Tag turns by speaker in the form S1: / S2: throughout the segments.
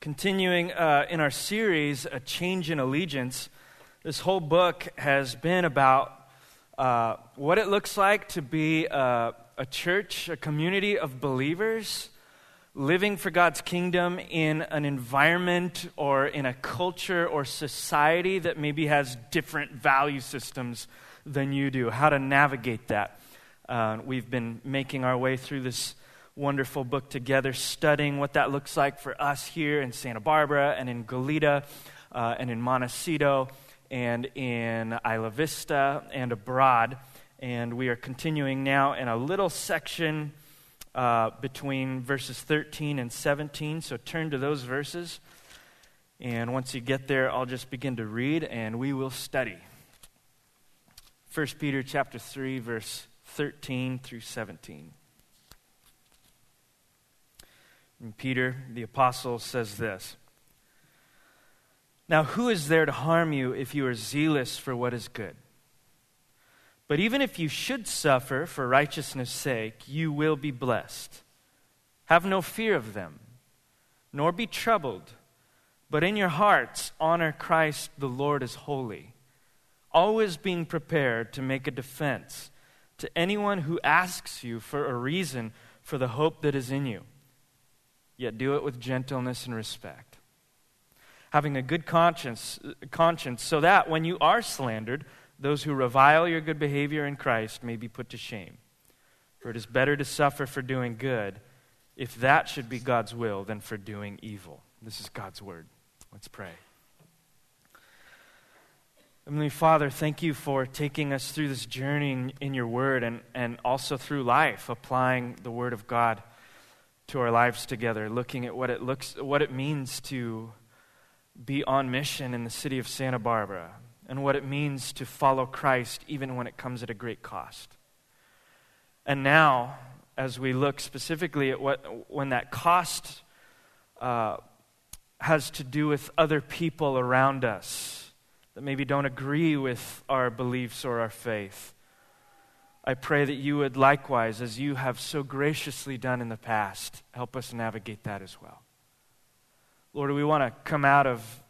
S1: continuing uh, in our series, A Change in Allegiance, this whole book has been about uh, what it looks like to be a, a church, a community of believers living for God's kingdom in an environment or in a culture or society that maybe has different value systems than you do, how to navigate that. Uh, we've been making our way through this wonderful book together, studying what that looks like for us here in Santa Barbara and in Goleta uh, and in Montecito and in Isla Vista and abroad. And we are continuing now in a little section uh, between verses 13 and 17. So turn to those verses. And once you get there, I'll just begin to read and we will study. 1 Peter chapter 3 verse 13 through 17. And Peter, the apostle, says this Now, who is there to harm you if you are zealous for what is good? But even if you should suffer for righteousness' sake, you will be blessed. Have no fear of them, nor be troubled, but in your hearts honor Christ the Lord as holy, always being prepared to make a defense to anyone who asks you for a reason for the hope that is in you yet do it with gentleness and respect. Having a good conscience, conscience so that when you are slandered, those who revile your good behavior in Christ may be put to shame. For it is better to suffer for doing good, if that should be God's will, than for doing evil. This is God's word. Let's pray. Heavenly Father, thank you for taking us through this journey in, your word and, and also through life, applying the word of God to our lives together, looking at what it looks what it means to be on mission in the city of Santa Barbara and what it means to follow Christ even when it comes at a great cost. And now, as we look specifically at what when that cost uh, has to do with other people around us that maybe don't agree with our beliefs or our faith I pray that you would likewise, as you have so graciously done in the past, help us navigate that as well. Lord, we want to come out of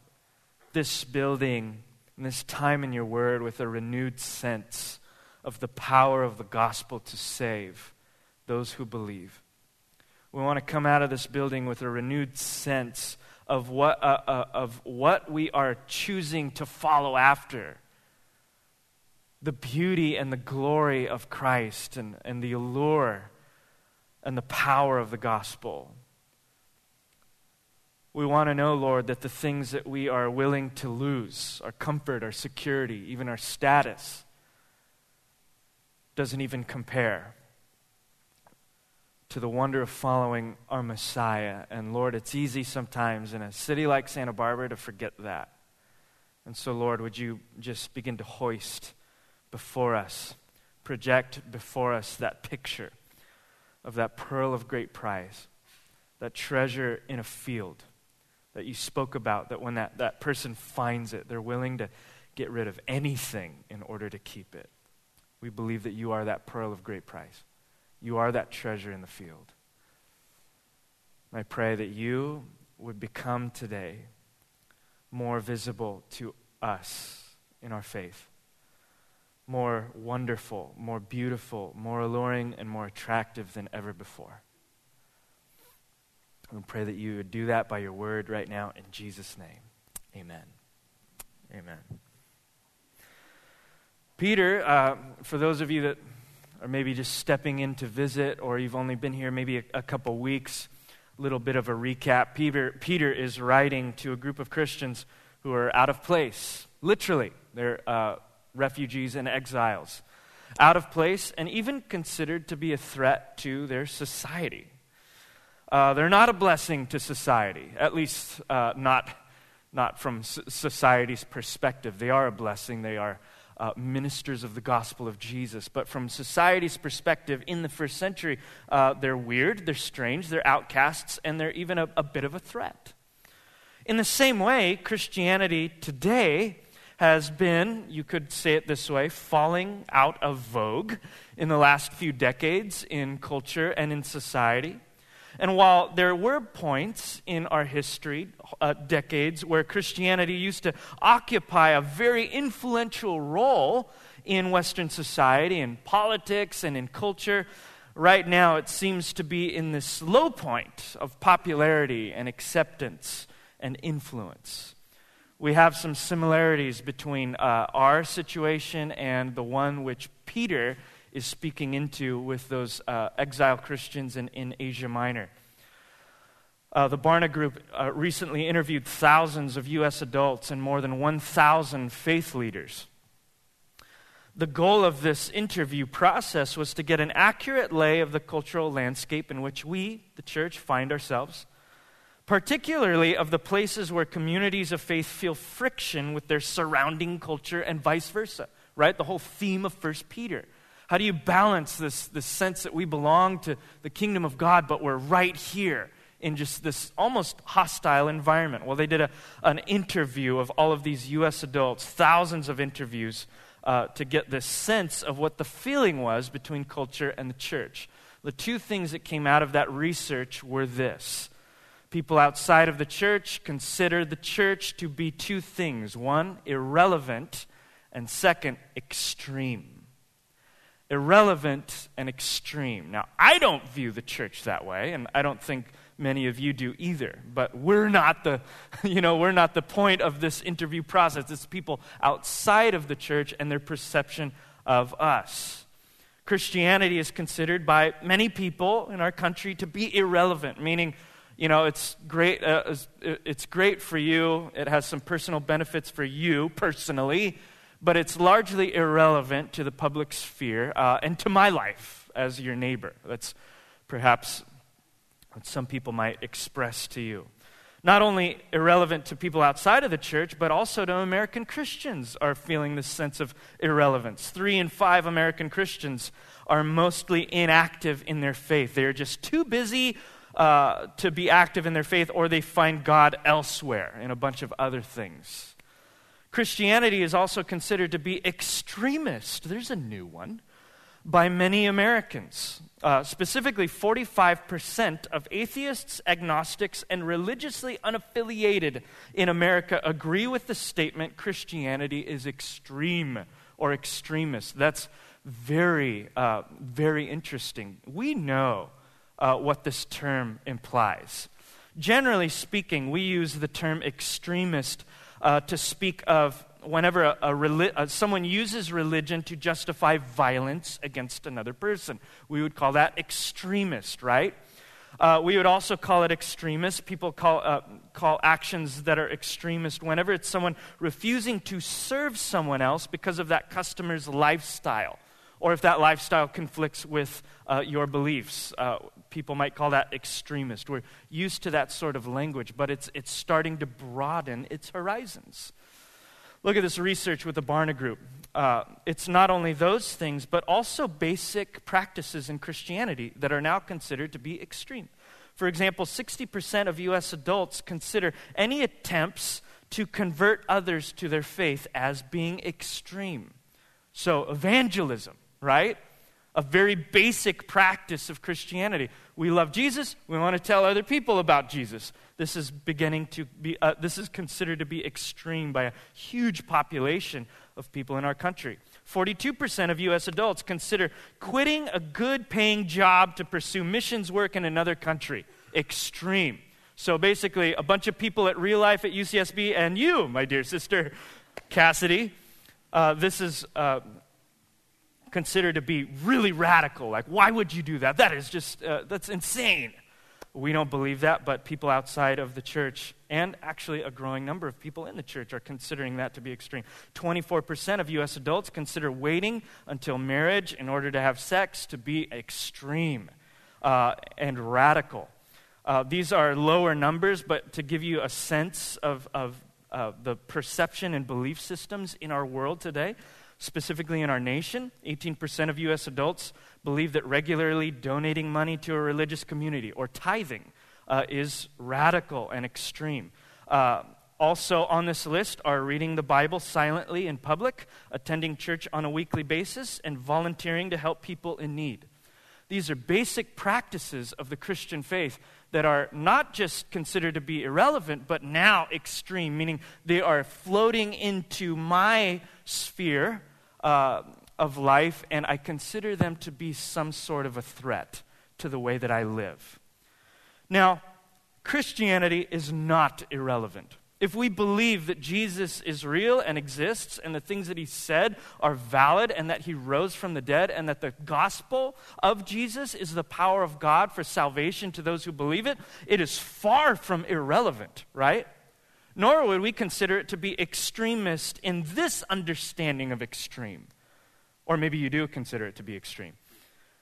S1: this building and this time in your word with a renewed sense of the power of the gospel to save those who believe. We want to come out of this building with a renewed sense of what, uh, uh, of what we are choosing to follow after the beauty and the glory of Christ and, and the allure and the power of the gospel. We want to know, Lord, that the things that we are willing to lose, our comfort, our security, even our status, doesn't even compare to the wonder of following our Messiah. And Lord, it's easy sometimes in a city like Santa Barbara to forget that. And so, Lord, would you just begin to hoist before us, project before us that picture of that pearl of great price, that treasure in a field that you spoke about, that when that, that person finds it, they're willing to get rid of anything in order to keep it. We believe that you are that pearl of great price. You are that treasure in the field. I pray that you would become today more visible to us in our faith more wonderful, more beautiful, more alluring, and more attractive than ever before. We pray that you would do that by your word right now in Jesus' name. Amen. Amen. Peter, uh, for those of you that are maybe just stepping in to visit or you've only been here maybe a, a couple weeks, a little bit of a recap. Peter, Peter is writing to a group of Christians who are out of place, literally. They're uh, refugees and exiles, out of place and even considered to be a threat to their society. Uh, they're not a blessing to society, at least uh, not, not from society's perspective. They are a blessing, they are uh, ministers of the gospel of Jesus. But from society's perspective, in the first century, uh, they're weird, they're strange, they're outcasts, and they're even a, a bit of a threat. In the same way, Christianity today has been, you could say it this way, falling out of vogue in the last few decades in culture and in society. And while there were points in our history, uh, decades, where Christianity used to occupy a very influential role in Western society, in politics, and in culture, right now it seems to be in this low point of popularity and acceptance and influence. We have some similarities between uh, our situation and the one which Peter is speaking into with those uh, exile Christians in, in Asia Minor. Uh, the Barna Group uh, recently interviewed thousands of U.S. adults and more than 1,000 faith leaders. The goal of this interview process was to get an accurate lay of the cultural landscape in which we, the church, find ourselves, particularly of the places where communities of faith feel friction with their surrounding culture and vice versa, right? The whole theme of 1 Peter. How do you balance this, this sense that we belong to the kingdom of God, but we're right here in just this almost hostile environment? Well, they did a, an interview of all of these U.S. adults, thousands of interviews, uh, to get this sense of what the feeling was between culture and the church. The two things that came out of that research were this. People outside of the church consider the church to be two things one, irrelevant, and second, extreme irrelevant and extreme. Now, I don't view the church that way, and I don't think many of you do either. But we're not the, you know, we're not the point of this interview process. It's people outside of the church and their perception of us. Christianity is considered by many people in our country to be irrelevant, meaning, you know, it's great, uh, it's great for you. It has some personal benefits for you personally, but it's largely irrelevant to the public sphere uh, and to my life as your neighbor. That's perhaps what some people might express to you. Not only irrelevant to people outside of the church, but also to American Christians are feeling this sense of irrelevance. Three in five American Christians are mostly inactive in their faith. They are just too busy uh, to be active in their faith, or they find God elsewhere in a bunch of other things. Christianity is also considered to be extremist. There's a new one. By many Americans. Uh, specifically, 45% of atheists, agnostics, and religiously unaffiliated in America agree with the statement Christianity is extreme or extremist. That's very, uh, very interesting. We know uh, what this term implies. Generally speaking, we use the term extremist uh, to speak of whenever a, a reli- uh, someone uses religion to justify violence against another person. We would call that extremist, right? Uh, we would also call it extremist. People call, uh, call actions that are extremist whenever it's someone refusing to serve someone else because of that customer's lifestyle or if that lifestyle conflicts with uh, your beliefs. Uh, people might call that extremist. We're used to that sort of language, but it's, it's starting to broaden its horizons. Look at this research with the Barna Group. Uh, it's not only those things, but also basic practices in Christianity that are now considered to be extreme. For example, 60% of U.S. adults consider any attempts to convert others to their faith as being extreme. So, evangelism, right? A very basic practice of Christianity. We love Jesus, we want to tell other people about Jesus. This is beginning to be, uh, this is considered to be extreme by a huge population of people in our country. 42% of U.S. adults consider quitting a good paying job to pursue missions work in another country extreme. So basically, a bunch of people at real life at UCSB and you, my dear sister Cassidy, uh, this is uh, considered to be really radical. Like, why would you do that? That is just, uh, that's insane. We don't believe that, but people outside of the church, and actually a growing number of people in the church, are considering that to be extreme. 24% of U.S. adults consider waiting until marriage in order to have sex to be extreme uh, and radical. Uh, these are lower numbers, but to give you a sense of, of uh, the perception and belief systems in our world today, Specifically in our nation, 18% of U.S. adults believe that regularly donating money to a religious community or tithing uh, is radical and extreme. Uh, also on this list are reading the Bible silently in public, attending church on a weekly basis, and volunteering to help people in need. These are basic practices of the Christian faith that are not just considered to be irrelevant, but now extreme, meaning they are floating into my sphere uh, of life, and I consider them to be some sort of a threat to the way that I live. Now, Christianity is not irrelevant. If we believe that Jesus is real and exists and the things that he said are valid and that he rose from the dead and that the gospel of Jesus is the power of God for salvation to those who believe it, it is far from irrelevant, right? Nor would we consider it to be extremist in this understanding of extreme. Or maybe you do consider it to be extreme.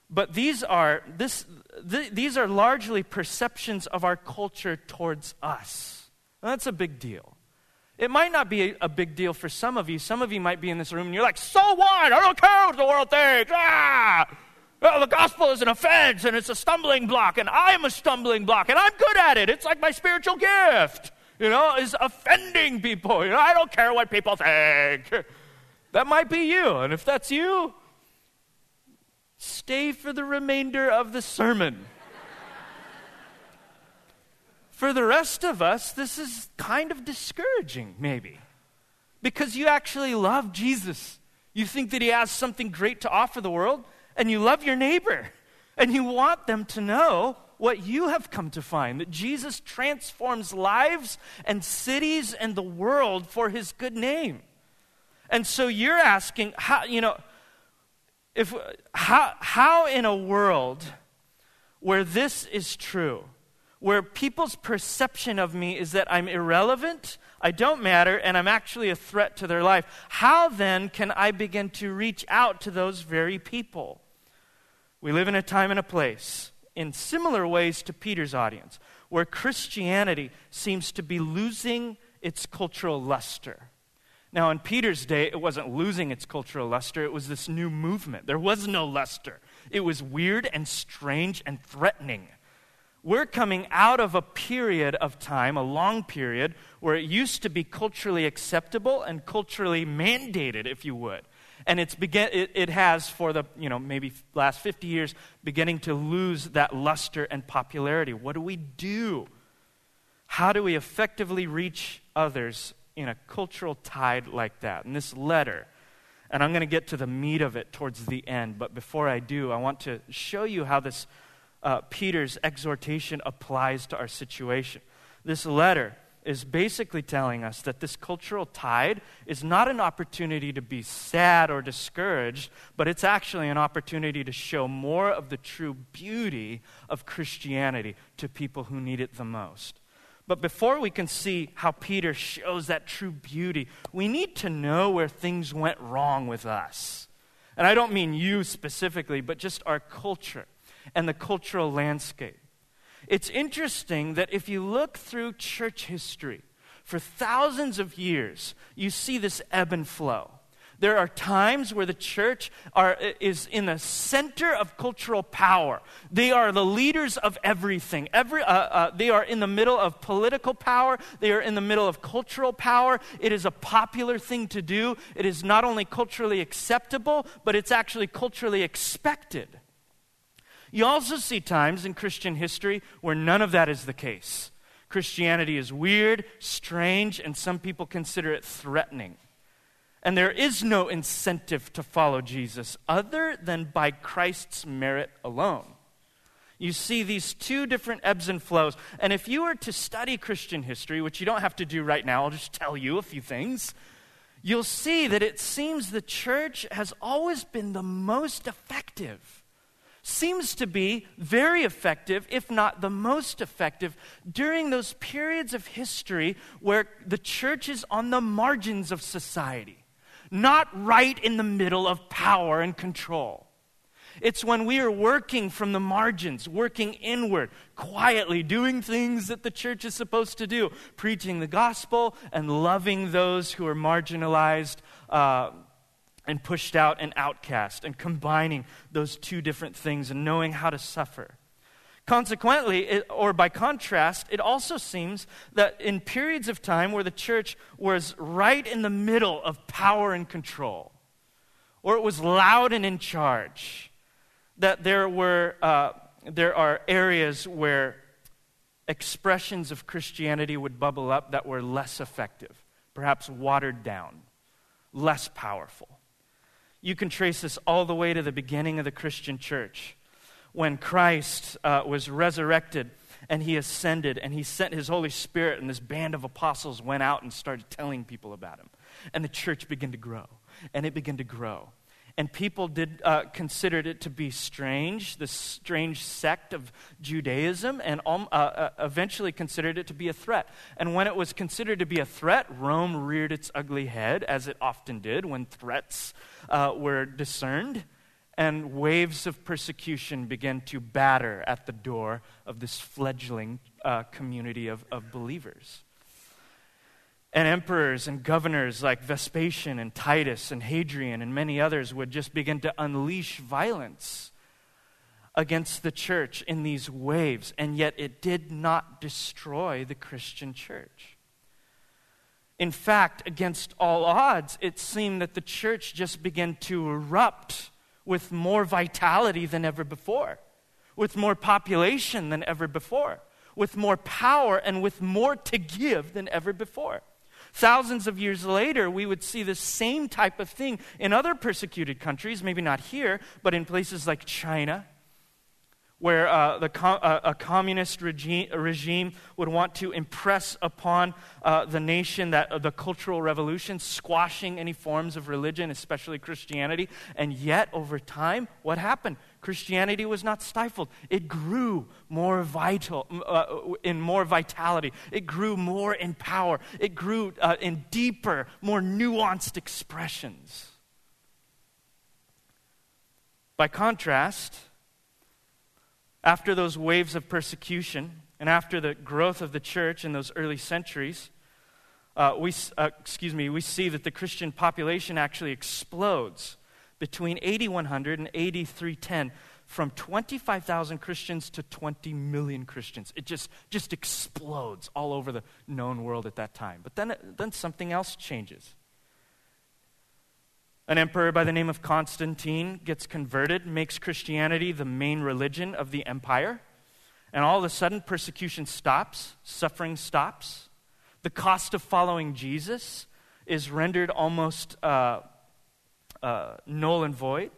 S1: But these are, this, th- these are largely perceptions of our culture towards us. That's a big deal. It might not be a, a, big deal for some of you. Some of you might be in this room and you're like, so what? I don't care what the world thinks. Ah! Well, the gospel is an offense and it's a stumbling block, and I'm a stumbling block, and I'm good at it. It's like my spiritual gift, you know, is offending people. You know, I don't care what people think. That might be you. And if that's you, stay for the remainder of the sermon. For the rest of us, this is kind of discouraging, maybe, because you actually love Jesus. You think that he has something great to offer the world, and you love your neighbor, and you want them to know what you have come to find that Jesus transforms lives and cities and the world for his good name. And so you're asking, how, you know, if, how, how in a world where this is true, where people's perception of me is that I'm irrelevant, I don't matter, and I'm actually a threat to their life, how then can I begin to reach out to those very people? We live in a time and a place, in similar ways to Peter's audience, where Christianity seems to be losing its cultural luster. Now, in Peter's day, it wasn't losing its cultural luster, it was this new movement. There was no luster, it was weird and strange and threatening we're coming out of a period of time, a long period, where it used to be culturally acceptable and culturally mandated, if you would. And it's begin, it, it has, for the you know, maybe last 50 years, beginning to lose that luster and popularity. What do we do? How do we effectively reach others in a cultural tide like that? And this letter, and I'm going to get to the meat of it towards the end, but before I do, I want to show you how this uh, Peter's exhortation applies to our situation. This letter is basically telling us that this cultural tide is not an opportunity to be sad or discouraged, but it's actually an opportunity to show more of the true beauty of Christianity to people who need it the most. But before we can see how Peter shows that true beauty, we need to know where things went wrong with us. And I don't mean you specifically, but just our culture and the cultural landscape. It's interesting that if you look through church history, for thousands of years, you see this ebb and flow. There are times where the church are, is in the center of cultural power. They are the leaders of everything. Every, uh, uh, they are in the middle of political power. They are in the middle of cultural power. It is a popular thing to do. It is not only culturally acceptable, but it's actually culturally expected. You also see times in Christian history where none of that is the case. Christianity is weird, strange, and some people consider it threatening. And there is no incentive to follow Jesus other than by Christ's merit alone. You see these two different ebbs and flows. And if you were to study Christian history, which you don't have to do right now, I'll just tell you a few things, you'll see that it seems the church has always been the most effective seems to be very effective, if not the most effective, during those periods of history where the church is on the margins of society, not right in the middle of power and control. It's when we are working from the margins, working inward, quietly, doing things that the church is supposed to do, preaching the gospel and loving those who are marginalized, uh, and pushed out and outcast, and combining those two different things and knowing how to suffer. Consequently, it, or by contrast, it also seems that in periods of time where the church was right in the middle of power and control, or it was loud and in charge, that there, were, uh, there are areas where expressions of Christianity would bubble up that were less effective, perhaps watered down, less powerful. You can trace this all the way to the beginning of the Christian church when Christ uh, was resurrected and he ascended and he sent his Holy Spirit, and this band of apostles went out and started telling people about him. And the church began to grow, and it began to grow and people did uh, considered it to be strange, this strange sect of Judaism, and um, uh, eventually considered it to be a threat. And when it was considered to be a threat, Rome reared its ugly head, as it often did when threats uh, were discerned, and waves of persecution began to batter at the door of this fledgling uh, community of, of believers. And emperors and governors like Vespasian and Titus and Hadrian and many others would just begin to unleash violence against the church in these waves, and yet it did not destroy the Christian church. In fact, against all odds, it seemed that the church just began to erupt with more vitality than ever before, with more population than ever before, with more power and with more to give than ever before. Thousands of years later, we would see the same type of thing in other persecuted countries, maybe not here, but in places like China, where uh, the com- uh, a communist regime, regime would want to impress upon uh, the nation that uh, the cultural revolution, squashing any forms of religion, especially Christianity. And yet, over time, what happened? Christianity was not stifled. It grew more vital, uh, in more vitality. It grew more in power. It grew uh, in deeper, more nuanced expressions. By contrast, after those waves of persecution and after the growth of the church in those early centuries, uh, we, uh, excuse me, we see that the Christian population actually explodes between 8100 and 8310 from 25,000 Christians to 20 million Christians. It just, just explodes all over the known world at that time. But then, then something else changes. An emperor by the name of Constantine gets converted, makes Christianity the main religion of the empire, and all of a sudden persecution stops, suffering stops. The cost of following Jesus is rendered almost uh, uh, null and void,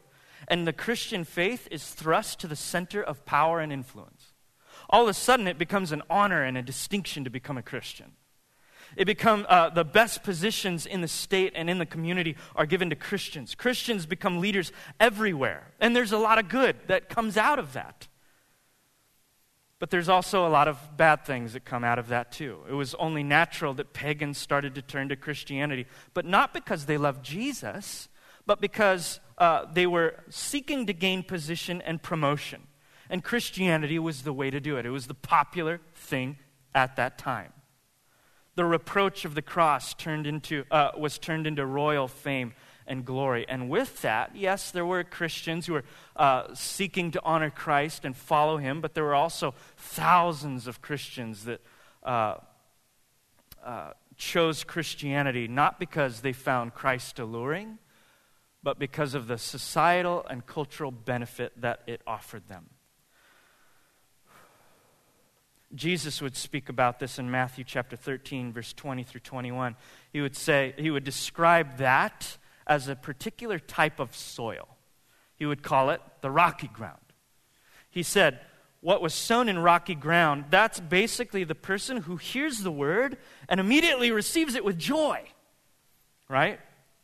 S1: and the Christian faith is thrust to the center of power and influence. All of a sudden, it becomes an honor and a distinction to become a Christian. It become uh, the best positions in the state and in the community are given to Christians. Christians become leaders everywhere, and there's a lot of good that comes out of that. But there's also a lot of bad things that come out of that too. It was only natural that pagans started to turn to Christianity, but not because they loved Jesus, but because uh, they were seeking to gain position and promotion. And Christianity was the way to do it, it was the popular thing at that time. The reproach of the cross turned into, uh, was turned into royal fame and glory. And with that, yes, there were Christians who were uh, seeking to honor Christ and follow him, but there were also thousands of Christians that uh, uh, chose Christianity not because they found Christ alluring, but because of the societal and cultural benefit that it offered them. Jesus would speak about this in Matthew chapter 13, verse 20 through 21. He would say, he would describe that as a particular type of soil. He would call it the rocky ground. He said, What was sown in rocky ground, that's basically the person who hears the word and immediately receives it with joy, right?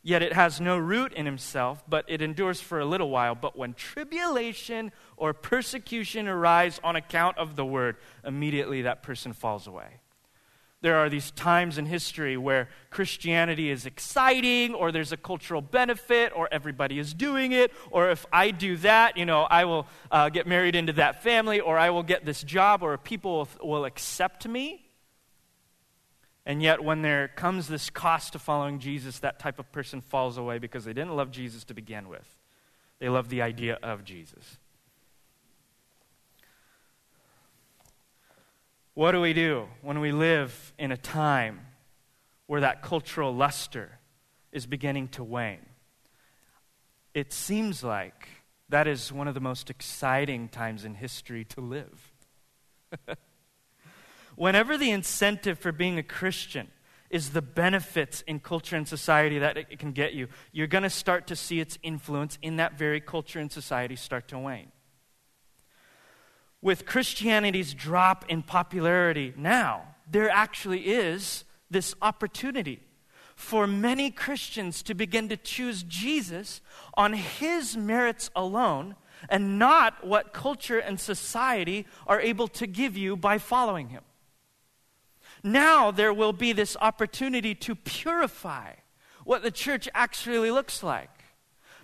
S1: Yet it has no root in himself, but it endures for a little while. But when tribulation or persecution arise on account of the word, immediately that person falls away. There are these times in history where Christianity is exciting, or there's a cultural benefit, or everybody is doing it, or if I do that, you know, I will uh, get married into that family, or I will get this job, or people will, will accept me. And yet, when there comes this cost to following Jesus, that type of person falls away because they didn't love Jesus to begin with. They love the idea of Jesus. What do we do when we live in a time where that cultural luster is beginning to wane? It seems like that is one of the most exciting times in history to live. Whenever the incentive for being a Christian is the benefits in culture and society that it can get you, you're going to start to see its influence in that very culture and society start to wane. With Christianity's drop in popularity now, there actually is this opportunity for many Christians to begin to choose Jesus on his merits alone and not what culture and society are able to give you by following him. Now there will be this opportunity to purify what the church actually looks like.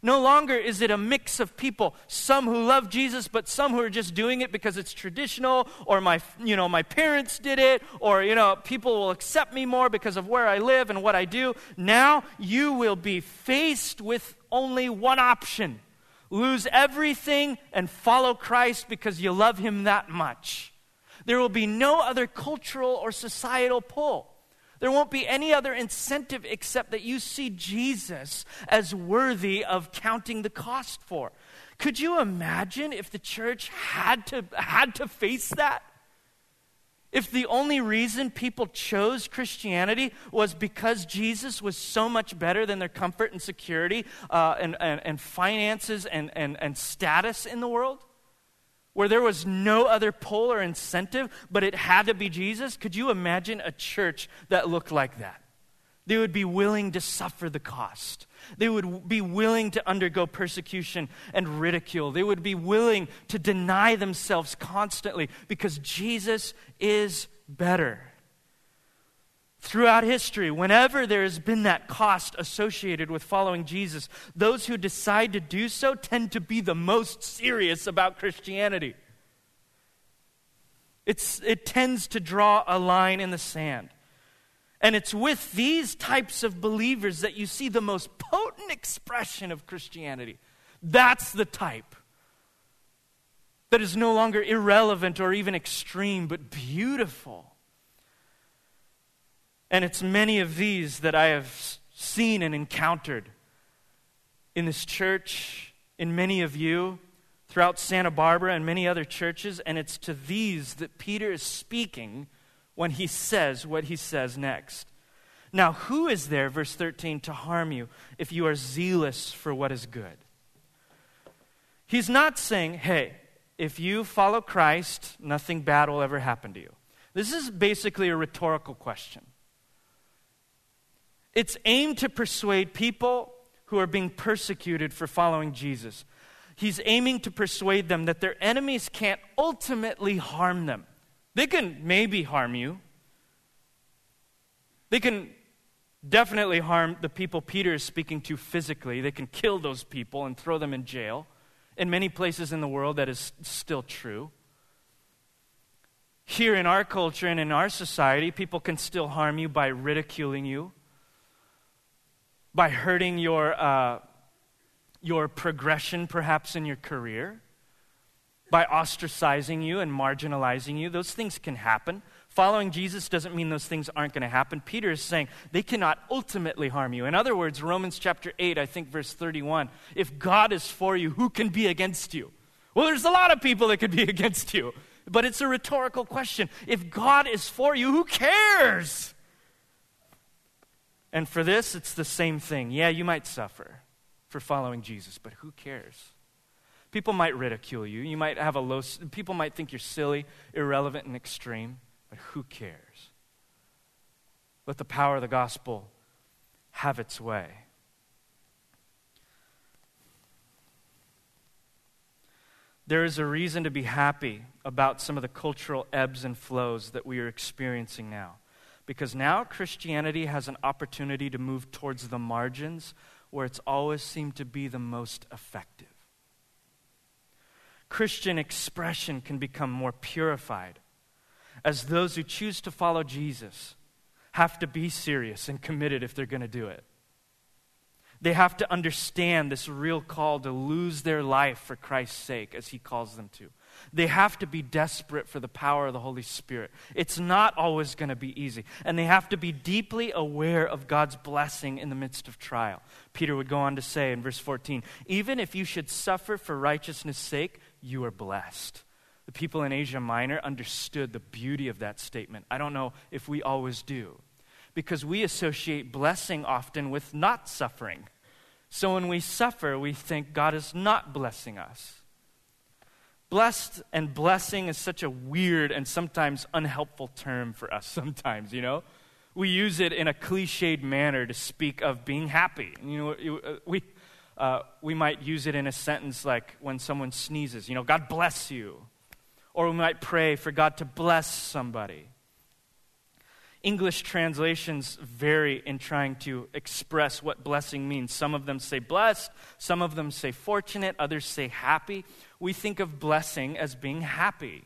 S1: No longer is it a mix of people, some who love Jesus, but some who are just doing it because it's traditional, or my, you know, my parents did it, or you know, people will accept me more because of where I live and what I do. Now you will be faced with only one option lose everything and follow Christ because you love him that much. There will be no other cultural or societal pull. There won't be any other incentive except that you see Jesus as worthy of counting the cost for. Could you imagine if the church had to, had to face that? If the only reason people chose Christianity was because Jesus was so much better than their comfort and security uh, and, and, and finances and, and, and status in the world? Where there was no other pull or incentive, but it had to be Jesus, could you imagine a church that looked like that? They would be willing to suffer the cost. They would be willing to undergo persecution and ridicule. They would be willing to deny themselves constantly because Jesus is better. Throughout history, whenever there has been that cost associated with following Jesus, those who decide to do so tend to be the most serious about Christianity. It's, it tends to draw a line in the sand. And it's with these types of believers that you see the most potent expression of Christianity. That's the type that is no longer irrelevant or even extreme, but beautiful. And it's many of these that I have seen and encountered in this church, in many of you, throughout Santa Barbara and many other churches. And it's to these that Peter is speaking when he says what he says next. Now, who is there, verse 13, to harm you if you are zealous for what is good? He's not saying, hey, if you follow Christ, nothing bad will ever happen to you. This is basically a rhetorical question. It's aimed to persuade people who are being persecuted for following Jesus. He's aiming to persuade them that their enemies can't ultimately harm them. They can maybe harm you. They can definitely harm the people Peter is speaking to physically. They can kill those people and throw them in jail. In many places in the world, that is still true. Here in our culture and in our society, people can still harm you by ridiculing you, by hurting your, uh, your progression, perhaps in your career, by ostracizing you and marginalizing you. Those things can happen. Following Jesus doesn't mean those things aren't going to happen. Peter is saying they cannot ultimately harm you. In other words, Romans chapter 8, I think verse 31, if God is for you, who can be against you? Well, there's a lot of people that could be against you, but it's a rhetorical question. If God is for you, who cares? And for this, it's the same thing. Yeah, you might suffer for following Jesus, but who cares? People might ridicule you. You might have a low, people might think you're silly, irrelevant, and extreme, but who cares? Let the power of the gospel have its way. There is a reason to be happy about some of the cultural ebbs and flows that we are experiencing now. Because now Christianity has an opportunity to move towards the margins where it's always seemed to be the most effective. Christian expression can become more purified as those who choose to follow Jesus have to be serious and committed if they're going to do it. They have to understand this real call to lose their life for Christ's sake, as he calls them to. They have to be desperate for the power of the Holy Spirit. It's not always going to be easy. And they have to be deeply aware of God's blessing in the midst of trial. Peter would go on to say in verse 14 Even if you should suffer for righteousness' sake, you are blessed. The people in Asia Minor understood the beauty of that statement. I don't know if we always do, because we associate blessing often with not suffering. So when we suffer, we think God is not blessing us. Blessed and blessing is such a weird and sometimes unhelpful term for us, sometimes, you know? We use it in a cliched manner to speak of being happy. You know, uh, we, uh, we might use it in a sentence like when someone sneezes, you know, God bless you. Or we might pray for God to bless somebody. English translations vary in trying to express what blessing means. Some of them say blessed, some of them say fortunate, others say happy. We think of blessing as being happy.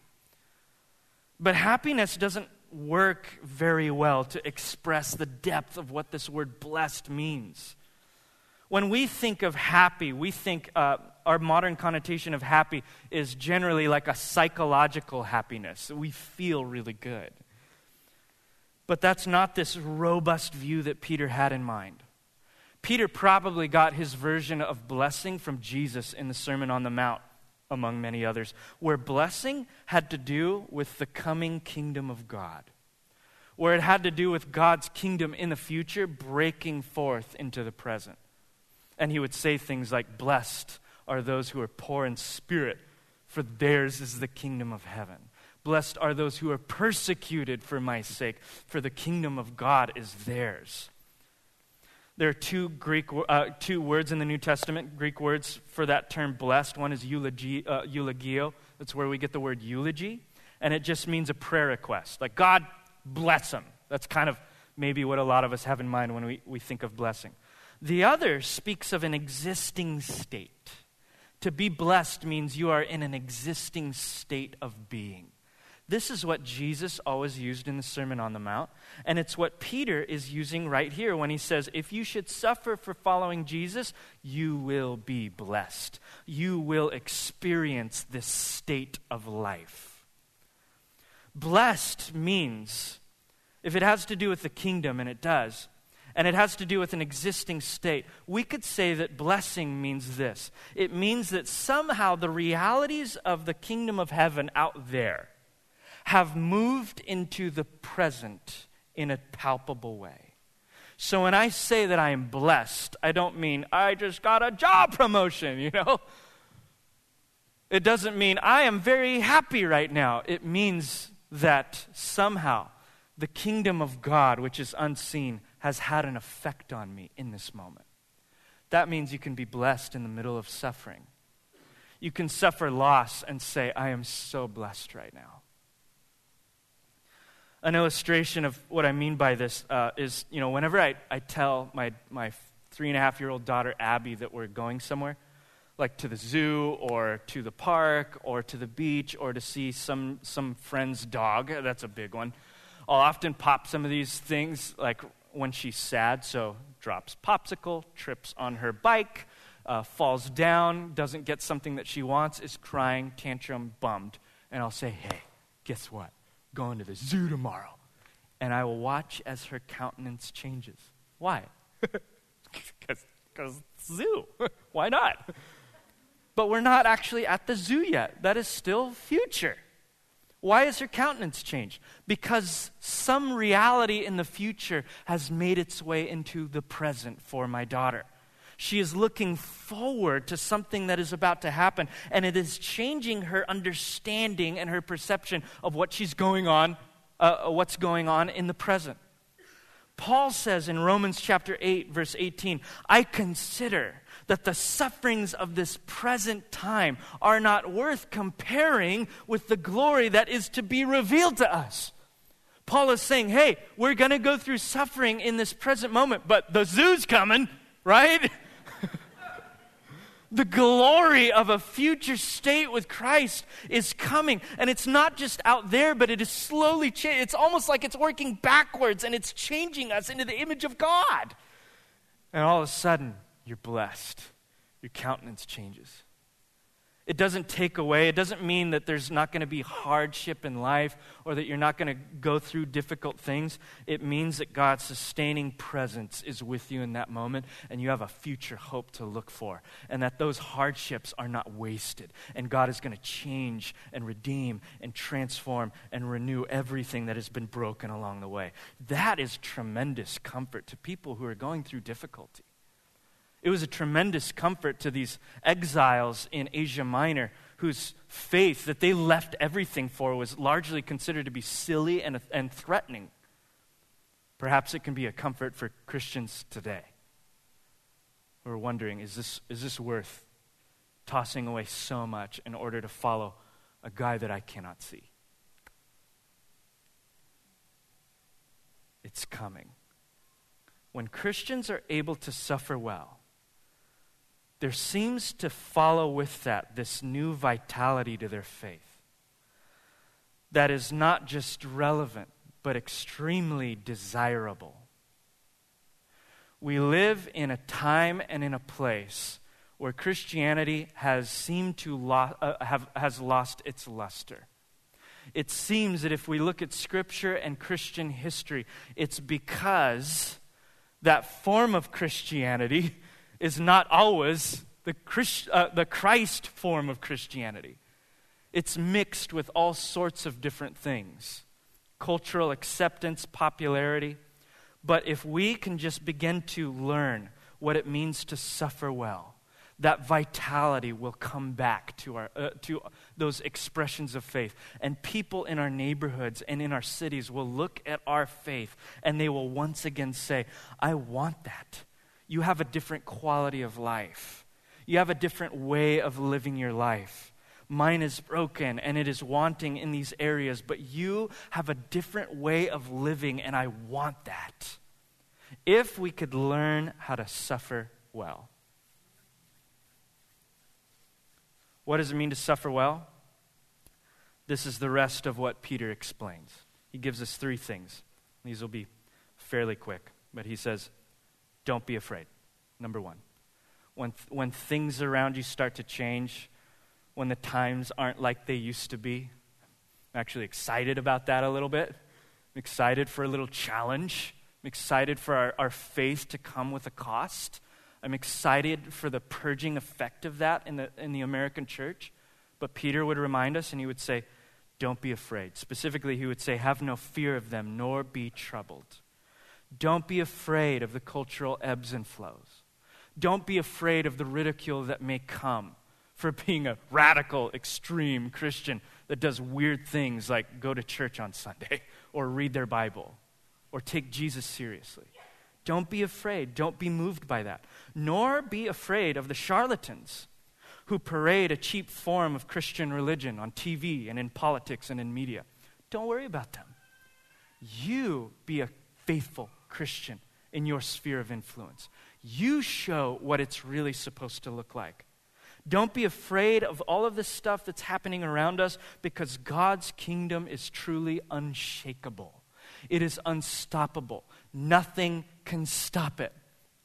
S1: But happiness doesn't work very well to express the depth of what this word blessed means. When we think of happy, we think uh, our modern connotation of happy is generally like a psychological happiness. We feel really good. But that's not this robust view that Peter had in mind. Peter probably got his version of blessing from Jesus in the Sermon on the Mount, among many others, where blessing had to do with the coming kingdom of God, where it had to do with God's kingdom in the future breaking forth into the present. And he would say things like, Blessed are those who are poor in spirit, for theirs is the kingdom of heaven. Blessed are those who are persecuted for my sake, for the kingdom of God is theirs. There are two Greek uh, two words in the New Testament, Greek words for that term blessed. One is uh, eulogio. That's where we get the word eulogy, and it just means a prayer request. Like God bless them. That's kind of maybe what a lot of us have in mind when we, we think of blessing. The other speaks of an existing state. To be blessed means you are in an existing state of being. This is what Jesus always used in the Sermon on the Mount, and it's what Peter is using right here when he says, If you should suffer for following Jesus, you will be blessed. You will experience this state of life. Blessed means, if it has to do with the kingdom, and it does, and it has to do with an existing state. We could say that blessing means this it means that somehow the realities of the kingdom of heaven out there have moved into the present in a palpable way. So when I say that I am blessed, I don't mean I just got a job promotion, you know? It doesn't mean I am very happy right now. It means that somehow the kingdom of God, which is unseen, has had an effect on me in this moment. That means you can be blessed in the middle of suffering. You can suffer loss and say, I am so blessed right now. An illustration of what I mean by this uh, is, you know, whenever I, I tell my, my three and a half year old daughter, Abby, that we're going somewhere, like to the zoo or to the park or to the beach or to see some, some friend's dog, that's a big one. I'll often pop some of these things like when she's sad, so drops popsicle, trips on her bike, uh, falls down, doesn't get something that she wants, is crying, tantrum, bummed. And I'll say, hey, guess what? Going to the zoo tomorrow. And I will watch as her countenance changes. Why? Because zoo. Why not? But we're not actually at the zoo yet. That is still future. Why has her countenance changed? Because some reality in the future has made its way into the present for my daughter. She is looking forward to something that is about to happen, and it is changing her understanding and her perception of what she's going on, uh, what's going on in the present. Paul says in Romans chapter 8, verse 18, I consider that the sufferings of this present time are not worth comparing with the glory that is to be revealed to us. Paul is saying, hey, we're going to go through suffering in this present moment, but the zoo's coming, right? the glory of a future state with Christ is coming. And it's not just out there, but it is slowly changing. It's almost like it's working backwards and it's changing us into the image of God. And all of a sudden, you're blessed. Your countenance changes. It doesn't take away, it doesn't mean that there's not going to be hardship in life or that you're not going to go through difficult things. It means that God's sustaining presence is with you in that moment and you have a future hope to look for. And that those hardships are not wasted. And God is going to change and redeem and transform and renew everything that has been broken along the way. That is tremendous comfort to people who are going through difficulty. It was a tremendous comfort to these exiles in Asia Minor whose faith that they left everything for was largely considered to be silly and, and threatening. Perhaps it can be a comfort for Christians today who are wondering is this, is this worth tossing away so much in order to follow a guy that I cannot see? It's coming. When Christians are able to suffer well, there seems to follow with that this new vitality to their faith that is not just relevant, but extremely desirable. We live in a time and in a place where Christianity has seemed to lo- uh, have, has lost its luster. It seems that if we look at Scripture and Christian history, it's because that form of Christianity is not always the, Christ, uh, the Christ form of Christianity. It's mixed with all sorts of different things cultural acceptance, popularity. But if we can just begin to learn what it means to suffer well, that vitality will come back to, our, uh, to those expressions of faith. And people in our neighborhoods and in our cities will look at our faith and they will once again say, I want that you have a different quality of life. You have a different way of living your life. Mine is broken and it is wanting in these areas, but you have a different way of living, and I want that. If we could learn how to suffer well. What does it mean to suffer well? This is the rest of what Peter explains. He gives us three things. These will be fairly quick, but he says, don't be afraid. Number one. When, when things around you start to change, when the times aren't like they used to be, I'm actually excited about that a little bit. I'm excited for a little challenge. I'm excited for our, our faith to come with a cost. I'm excited for the purging effect of that in the, in the American church. But Peter would remind us and he would say, Don't be afraid. Specifically, he would say, Have no fear of them, nor be troubled. Don't be afraid of the cultural ebbs and flows. Don't be afraid of the ridicule that may come for being a radical, extreme Christian that does weird things like go to church on Sunday or read their Bible or take Jesus seriously. Don't be afraid. Don't be moved by that. Nor be afraid of the charlatans who parade a cheap form of Christian religion on TV and in politics and in media. Don't worry about them. You be a faithful Christian in your sphere of influence. You show what it's really supposed to look like. Don't be afraid of all of this stuff that's happening around us because God's kingdom is truly unshakable. It is unstoppable. Nothing can stop it.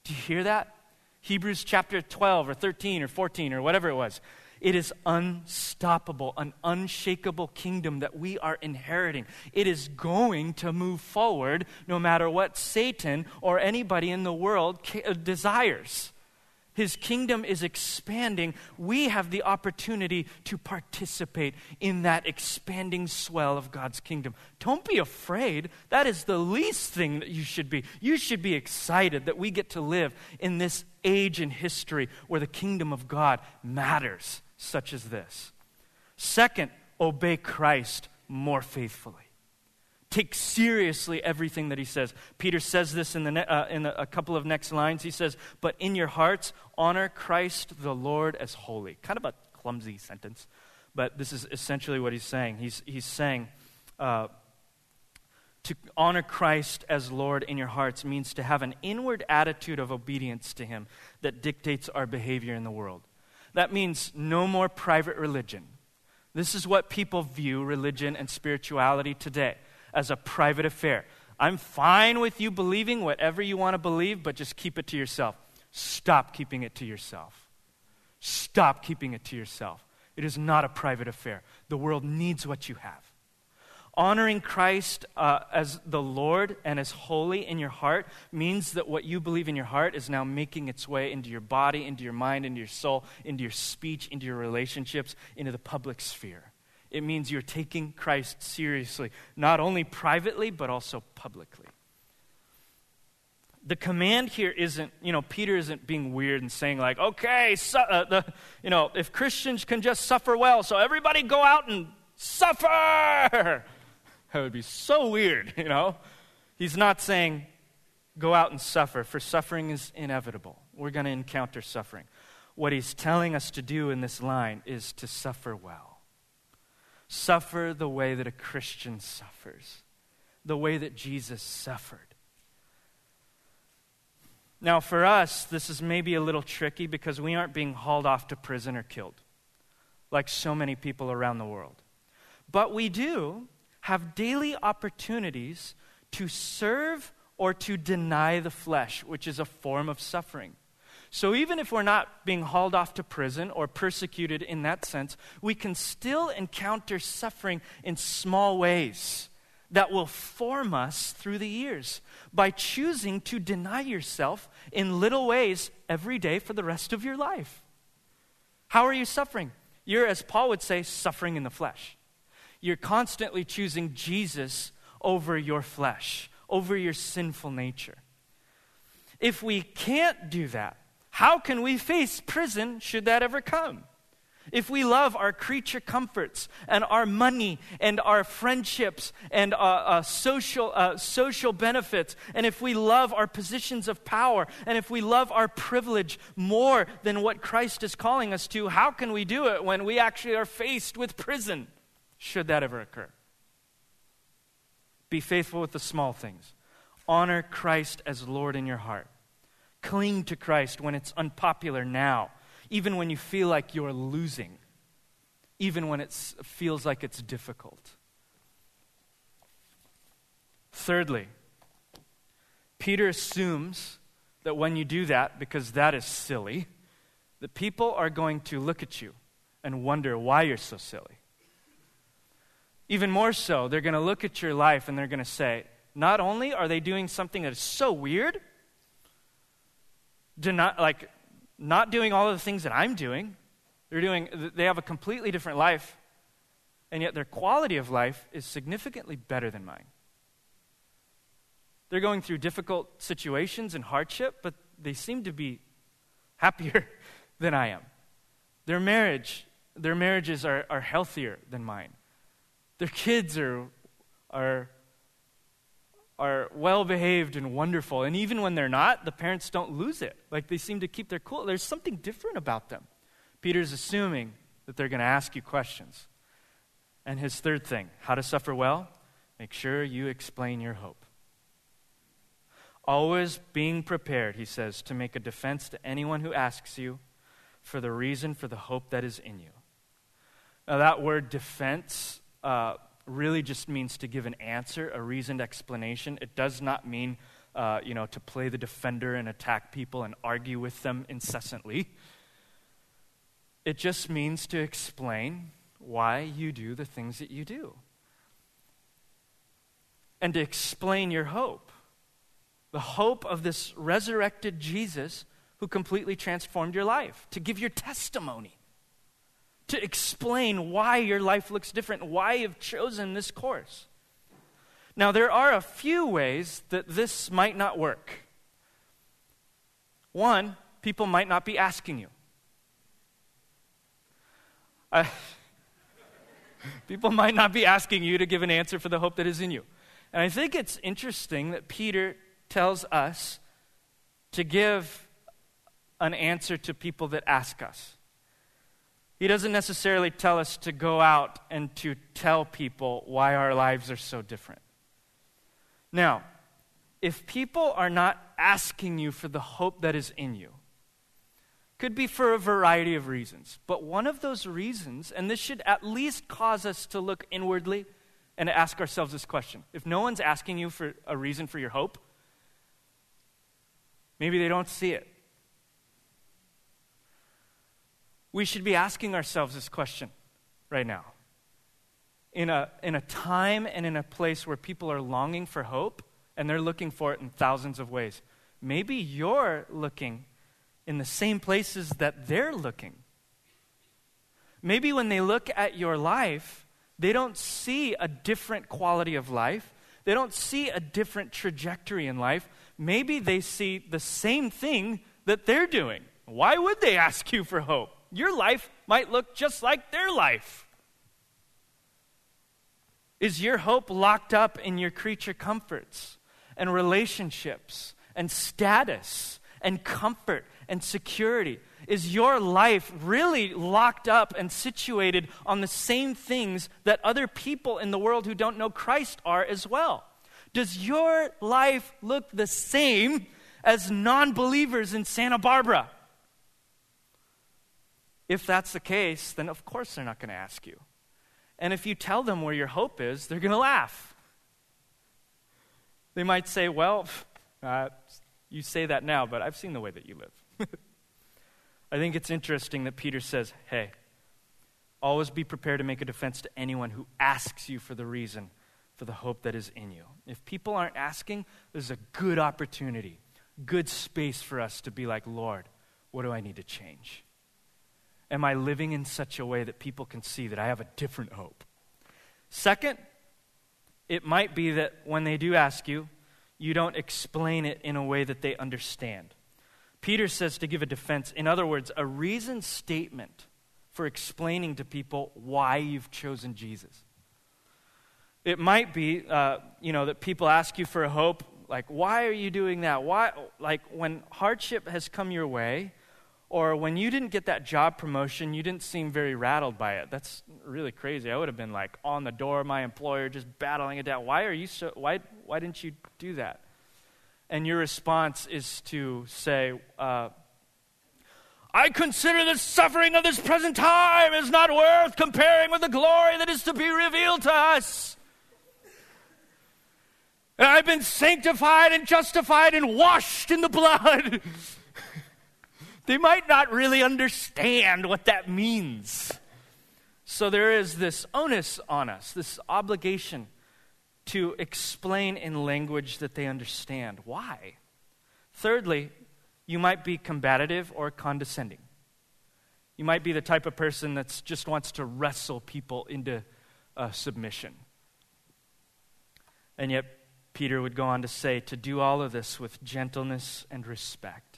S1: Do you hear that? Hebrews chapter 12 or 13 or 14 or whatever it was. It is unstoppable, an unshakable kingdom that we are inheriting. It is going to move forward no matter what Satan or anybody in the world uh, desires. His kingdom is expanding. We have the opportunity to participate in that expanding swell of God's kingdom. Don't be afraid. That is the least thing that you should be. You should be excited that we get to live in this age in history where the kingdom of God matters such as this. Second, obey Christ more faithfully. Take seriously everything that he says. Peter says this in, the uh, in a couple of next lines. He says, But in your hearts, honor Christ the Lord as holy. Kind of a clumsy sentence, but this is essentially what he's saying. He's, he's saying, uh, to honor Christ as Lord in your hearts means to have an inward attitude of obedience to Him that dictates our behavior in the world. That means no more private religion. This is what people view religion and spirituality today as a private affair. I'm fine with you believing whatever you want to believe, but just keep it to yourself. Stop keeping it to yourself. Stop keeping it to yourself. It is not a private affair. The world needs what you have. Honoring Christ uh, as the Lord and as holy in your heart means that what you believe in your heart is now making its way into your body, into your mind, into your soul, into your speech, into your relationships, into the public sphere. It means you're taking Christ seriously, not only privately, but also publicly. The command here isn't, you know, Peter isn't being weird and saying, like, okay, su- uh, the, you know, if Christians can just suffer well, so everybody go out and suffer. That would be so weird, you know? He's not saying, go out and suffer, for suffering is inevitable. We're going to encounter suffering. What he's telling us to do in this line is to suffer well. Suffer the way that a Christian suffers, the way that Jesus suffered. Now, for us, this is maybe a little tricky because we aren't being hauled off to prison or killed like so many people around the world. But we do have daily opportunities to serve or to deny the flesh, which is a form of suffering. So even if we're not being hauled off to prison or persecuted in that sense, we can still encounter suffering in small ways that will form us through the years by choosing to deny yourself in little ways every day for the rest of your life. How are you suffering? You're, as Paul would say, suffering in the flesh. You're constantly choosing Jesus over your flesh, over your sinful nature. If we can't do that, how can we face prison should that ever come? If we love our creature comforts and our money and our friendships and uh, uh, social, uh, social benefits, and if we love our positions of power, and if we love our privilege more than what Christ is calling us to, how can we do it when we actually are faced with prison? Should that ever occur. Be faithful with the small things. Honor Christ as Lord in your heart. Cling to Christ when it's unpopular now, even when you feel like you're losing, even when it feels like it's difficult. Thirdly, Peter assumes that when you do that, because that is silly, that people are going to look at you and wonder why you're so silly. Even more so, they're going to look at your life and they're going to say, not only are they doing something that is so weird, not, like not doing all of the things that I'm doing, they're doing, they have a completely different life, and yet their quality of life is significantly better than mine. They're going through difficult situations and hardship, but they seem to be happier than I am. Their marriage, their marriages are, are healthier than mine. Their kids are, are, are well behaved and wonderful. And even when they're not, the parents don't lose it. Like they seem to keep their cool. There's something different about them. Peter's assuming that they're going to ask you questions. And his third thing how to suffer well? Make sure you explain your hope. Always being prepared, he says, to make a defense to anyone who asks you for the reason for the hope that is in you. Now, that word defense uh, really just means to give an answer, a reasoned explanation. It does not mean, uh, you know, to play the defender and attack people and argue with them incessantly. It just means to explain why you do the things that you do. And to explain your hope. The hope of this resurrected Jesus who completely transformed your life. To give your testimony to explain why your life looks different, why you've chosen this course. Now, there are a few ways that this might not work. One, people might not be asking you. Uh, people might not be asking you to give an answer for the hope that is in you. And I think it's interesting that Peter tells us to give an answer to people that ask us. He doesn't necessarily tell us to go out and to tell people why our lives are so different. Now, if people are not asking you for the hope that is in you, could be for a variety of reasons. But one of those reasons, and this should at least cause us to look inwardly and ask ourselves this question if no one's asking you for a reason for your hope, maybe they don't see it. We should be asking ourselves this question right now. In a, in a time and in a place where people are longing for hope and they're looking for it in thousands of ways, maybe you're looking in the same places that they're looking. Maybe when they look at your life, they don't see a different quality of life. They don't see a different trajectory in life. Maybe they see the same thing that they're doing. Why would they ask you for hope? Your life might look just like their life. Is your hope locked up in your creature comforts and relationships and status and comfort and security? Is your life really locked up and situated on the same things that other people in the world who don't know Christ are as well? Does your life look the same as non believers in Santa Barbara? If that's the case, then of course they're not going to ask you. And if you tell them where your hope is, they're going to laugh. They might say, Well, uh, you say that now, but I've seen the way that you live. I think it's interesting that Peter says, Hey, always be prepared to make a defense to anyone who asks you for the reason for the hope that is in you. If people aren't asking, there's a good opportunity, good space for us to be like, Lord, what do I need to change? Am I living in such a way that people can see that I have a different hope? Second, it might be that when they do ask you, you don't explain it in a way that they understand. Peter says to give a defense, in other words, a reasoned statement for explaining to people why you've chosen Jesus. It might be, uh, you know, that people ask you for a hope, like, why are you doing that? Why, like, when hardship has come your way, or when you didn't get that job promotion, you didn't seem very rattled by it. That's really crazy. I would have been like on the door of my employer, just battling it out. Why are you so? Why? Why didn't you do that? And your response is to say, uh, "I consider the suffering of this present time is not worth comparing with the glory that is to be revealed to us." And I've been sanctified and justified and washed in the blood. they might not really understand what that means. So there is this onus on us, this obligation to explain in language that they understand. Why? Thirdly, you might be combative or condescending. You might be the type of person that just wants to wrestle people into uh, submission. And yet, Peter would go on to say to do all of this with gentleness and respect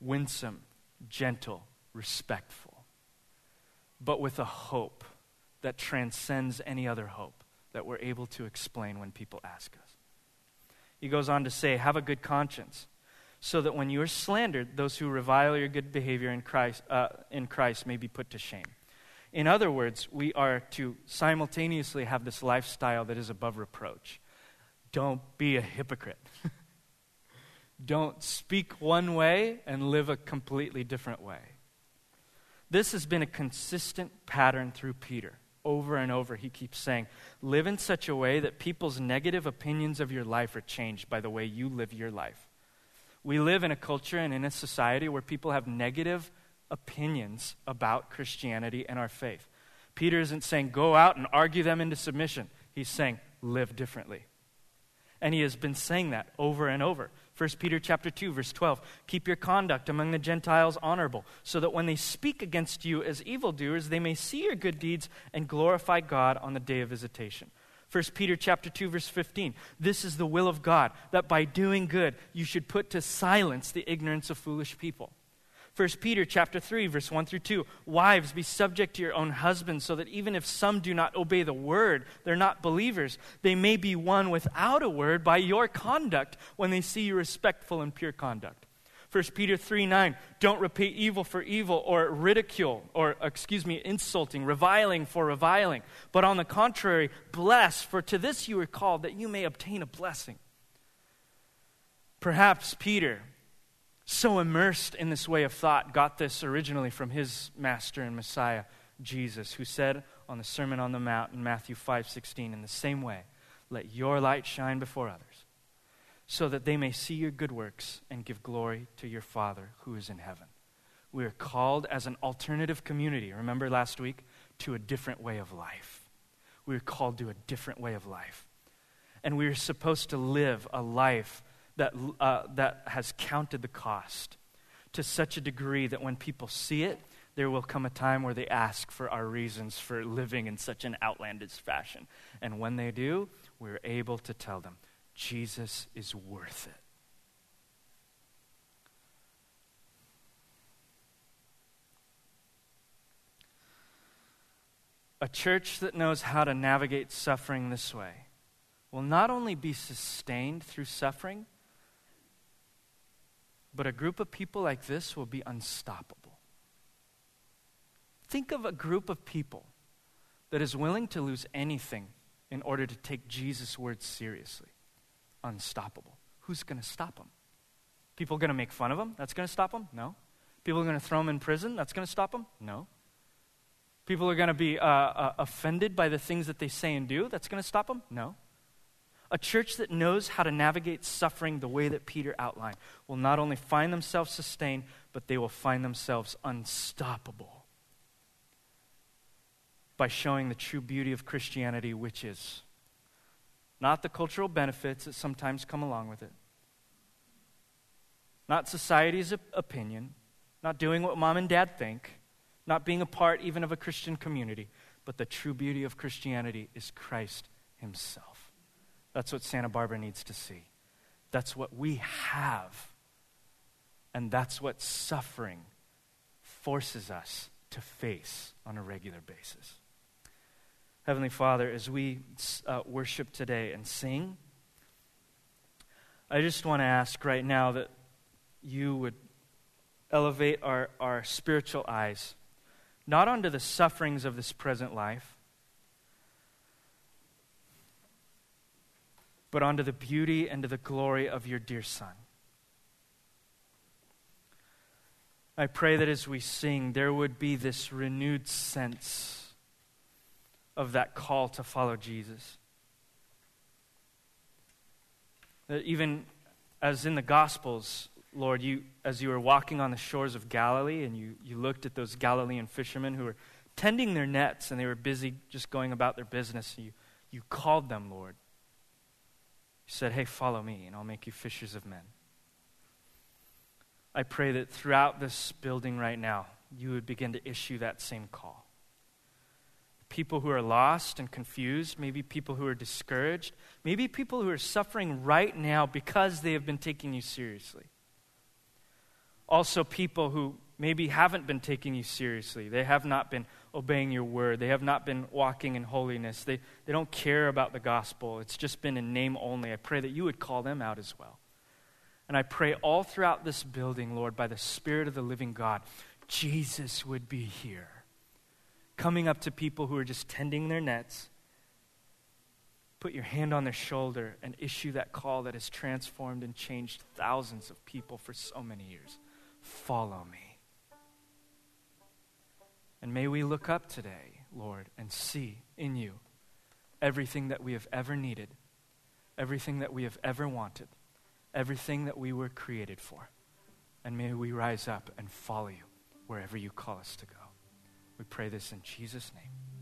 S1: winsome, gentle, respectful, but with a hope that transcends any other hope that we're able to explain when people ask us. He goes on to say, Have a good conscience, so that when you are slandered, those who revile your good behavior in Christ, uh, in Christ may be put to shame. In other words, we are to simultaneously have this lifestyle that is above reproach. Don't be a hypocrite. Don't speak one way and live a completely different way. This has been a consistent pattern through Peter. Over and over, he keeps saying, Live in such a way that people's negative opinions of your life are changed by the way you live your life. We live in a culture and in a society where people have negative opinions about Christianity and our faith. Peter isn't saying, Go out and argue them into submission. He's saying, Live differently. And he has been saying that over and over. 1 Peter chapter 2 verse 12 Keep your conduct among the Gentiles honorable so that when they speak against you as evildoers they may see your good deeds and glorify God on the day of visitation. 1 Peter chapter 2 verse 15 This is the will of God that by doing good you should put to silence the ignorance of foolish people. 1 Peter chapter 3 verse 1 through 2 Wives be subject to your own husbands so that even if some do not obey the word they're not believers they may be won without a word by your conduct when they see you respectful and pure conduct. 1 Peter 3 9, don't repay evil for evil or ridicule or, excuse me, insulting, reviling for reviling. But on the contrary, bless, for to this you are called that you may obtain a blessing. Perhaps Peter, so immersed in this way of thought, got this originally from his master and Messiah, Jesus, who said on the Sermon on the Mount in Matthew 5:16, in the same way, let your light shine before others, so that they may see your good works and give glory to your Father who is in heaven. We are called as an alternative community, remember last week, to a different way of life. We are called to a different way of life. And we are supposed to live a life that, uh, that has counted the cost to such a degree that when people see it, there will come a time where they ask for our reasons for living in such an outlandish fashion. And when they do, we're able to tell them, Jesus is worth it. A church that knows how to navigate suffering this way will not only be sustained through suffering, but a group of people like this will be unstoppable. Think of a group of people that is willing to lose anything in order to take Jesus' words seriously. Unstoppable. Who's going to stop them? People going to make fun of them? That's going to stop them? No. People are going to throw them in prison? That's going to stop them? No. People are going to be uh, uh, offended by the things that they say and do. That's going to stop them? No. A church that knows how to navigate suffering the way that Peter outlined will not only find themselves sustained, but they will find themselves unstoppable by showing the true beauty of Christianity, which is not the cultural benefits that sometimes come along with it, not society's opinion, not doing what mom and dad think, not being a part even of a Christian community, but the true beauty of Christianity is Christ Himself. That's what Santa Barbara needs to see. That's what we have. And that's what suffering forces us to face on a regular basis. Heavenly Father, as we uh, worship today and sing, I just want to ask right now that you would elevate our, our spiritual eyes not onto the sufferings of this present life, but onto the beauty and to the glory of your dear Son. I pray that as we sing, there would be this renewed sense of that call to follow Jesus. That even as in the Gospels, Lord, you, as you were walking on the shores of Galilee and you, you looked at those Galilean fishermen who were tending their nets and they were busy just going about their business, and you, you called them, Lord. You said, Hey, follow me, and I'll make you fishers of men. I pray that throughout this building right now, you would begin to issue that same call. People who are lost and confused, maybe people who are discouraged, maybe people who are suffering right now because they have been taking you seriously also people who maybe haven't been taking you seriously. They have not been obeying your word. They have not been walking in holiness. They, they don't care about the gospel. It's just been in name only. I pray that you would call them out as well. And I pray all throughout this building, Lord, by the Spirit of the living God, Jesus would be here, coming up to people who are just tending their nets. Put your hand on their shoulder and issue that call that has transformed and changed thousands of people for so many years. Follow me. And may we look up today, Lord, and see in you everything that we have ever needed, everything that we have ever wanted, everything that we were created for. And may we rise up and follow you wherever you call us to go. We pray this in Jesus' name.